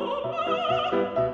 Oh, auf